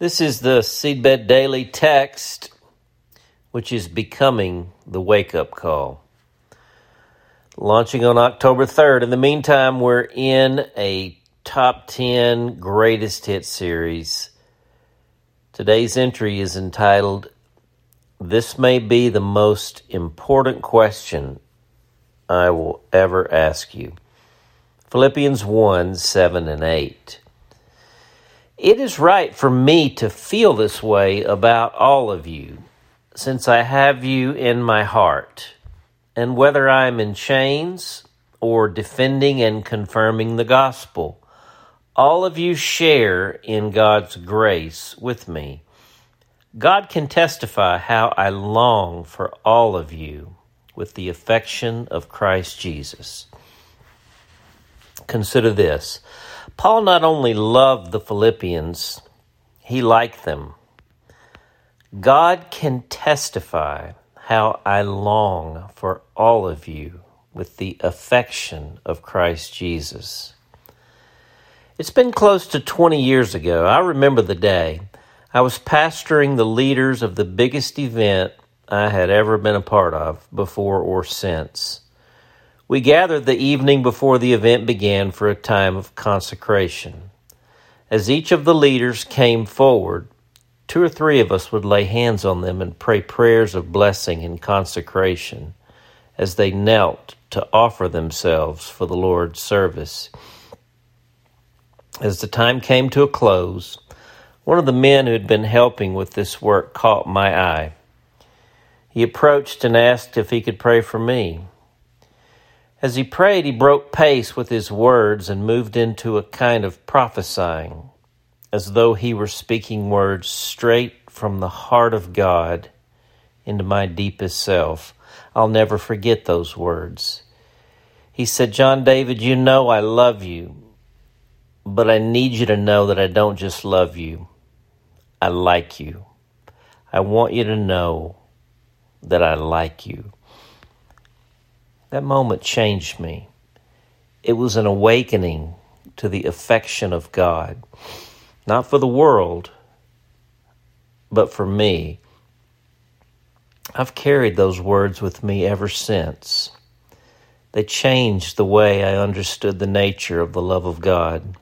This is the Seedbed Daily text, which is becoming the wake up call. Launching on October 3rd. In the meantime, we're in a top 10 greatest hit series. Today's entry is entitled, This May Be the Most Important Question I Will Ever Ask You. Philippians 1 7 and 8. It is right for me to feel this way about all of you, since I have you in my heart. And whether I am in chains or defending and confirming the gospel, all of you share in God's grace with me. God can testify how I long for all of you with the affection of Christ Jesus. Consider this. Paul not only loved the Philippians, he liked them. God can testify how I long for all of you with the affection of Christ Jesus. It's been close to 20 years ago. I remember the day. I was pastoring the leaders of the biggest event I had ever been a part of before or since. We gathered the evening before the event began for a time of consecration. As each of the leaders came forward, two or three of us would lay hands on them and pray prayers of blessing and consecration as they knelt to offer themselves for the Lord's service. As the time came to a close, one of the men who had been helping with this work caught my eye. He approached and asked if he could pray for me. As he prayed, he broke pace with his words and moved into a kind of prophesying, as though he were speaking words straight from the heart of God into my deepest self. I'll never forget those words. He said, John David, you know I love you, but I need you to know that I don't just love you, I like you. I want you to know that I like you. That moment changed me. It was an awakening to the affection of God, not for the world, but for me. I've carried those words with me ever since. They changed the way I understood the nature of the love of God.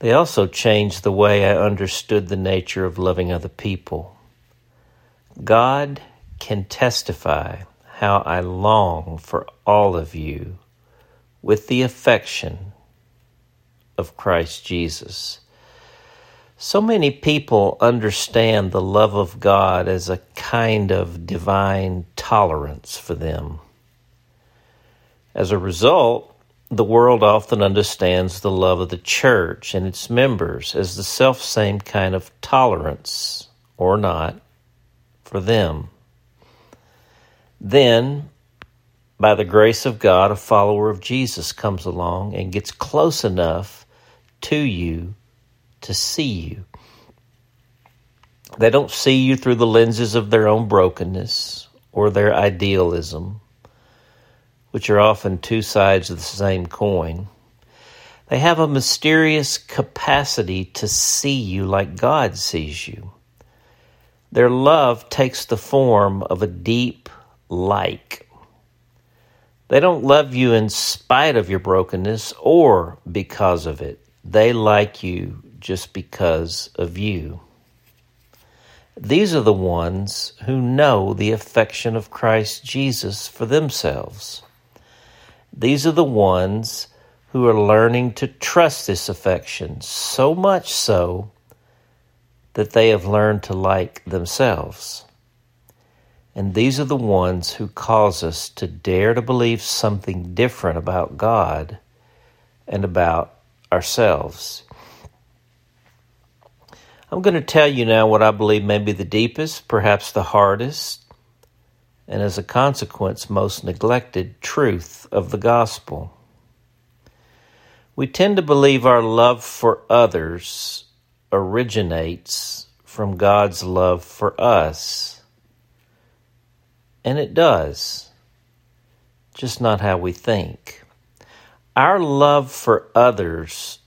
They also changed the way I understood the nature of loving other people. God can testify how I long for all of you with the affection of Christ Jesus. So many people understand the love of God as a kind of divine tolerance for them. As a result, the world often understands the love of the church and its members as the self same kind of tolerance, or not, for them. Then, by the grace of God, a follower of Jesus comes along and gets close enough to you to see you. They don't see you through the lenses of their own brokenness or their idealism, which are often two sides of the same coin. They have a mysterious capacity to see you like God sees you. Their love takes the form of a deep, like. They don't love you in spite of your brokenness or because of it. They like you just because of you. These are the ones who know the affection of Christ Jesus for themselves. These are the ones who are learning to trust this affection so much so that they have learned to like themselves. And these are the ones who cause us to dare to believe something different about God and about ourselves. I'm going to tell you now what I believe may be the deepest, perhaps the hardest, and as a consequence, most neglected truth of the gospel. We tend to believe our love for others originates from God's love for us. And it does, just not how we think. Our love for others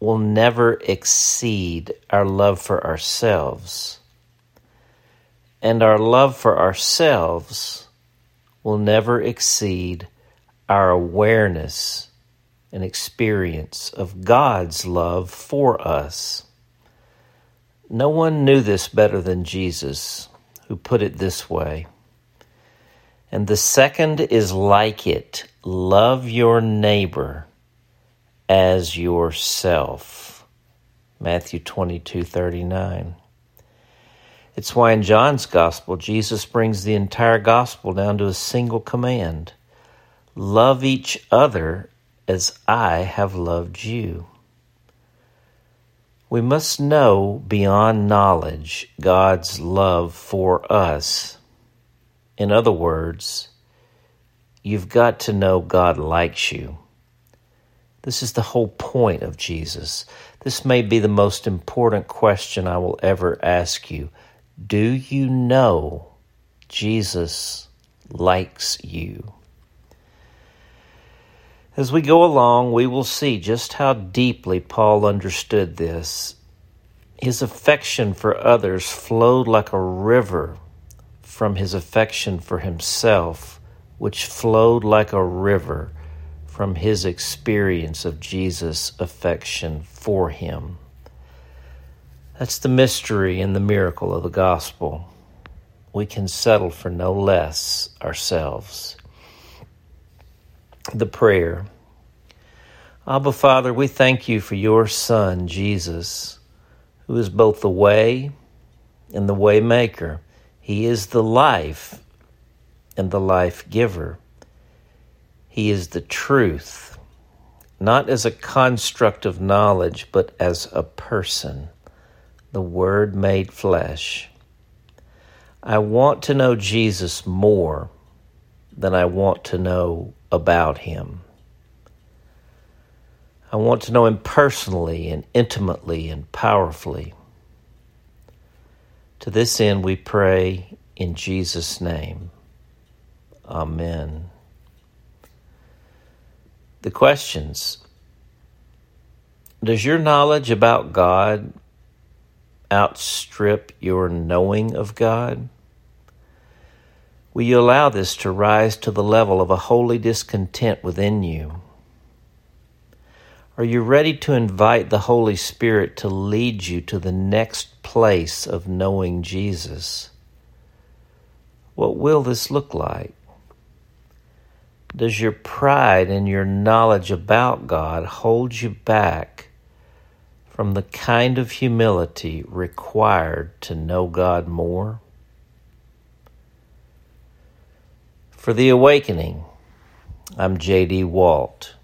will never exceed our love for ourselves. And our love for ourselves will never exceed our awareness and experience of God's love for us. No one knew this better than Jesus, who put it this way. And the second is like it love your neighbor as yourself. Matthew 22 39. It's why in John's Gospel, Jesus brings the entire Gospel down to a single command love each other as I have loved you. We must know beyond knowledge God's love for us. In other words, you've got to know God likes you. This is the whole point of Jesus. This may be the most important question I will ever ask you. Do you know Jesus likes you? As we go along, we will see just how deeply Paul understood this. His affection for others flowed like a river from his affection for himself, which flowed like a river from his experience of Jesus' affection for him. That's the mystery and the miracle of the gospel. We can settle for no less ourselves the prayer. Abba, Father, we thank you for your Son, Jesus, who is both the way and the way maker. He is the life and the life giver. He is the truth, not as a construct of knowledge, but as a person, the Word made flesh. I want to know Jesus more than I want to know about him. I want to know him personally and intimately and powerfully. To this end, we pray in Jesus' name. Amen. The questions Does your knowledge about God outstrip your knowing of God? Will you allow this to rise to the level of a holy discontent within you? Are you ready to invite the Holy Spirit to lead you to the next place of knowing Jesus? What will this look like? Does your pride and your knowledge about God hold you back from the kind of humility required to know God more? For the Awakening, I'm J.D. Walt.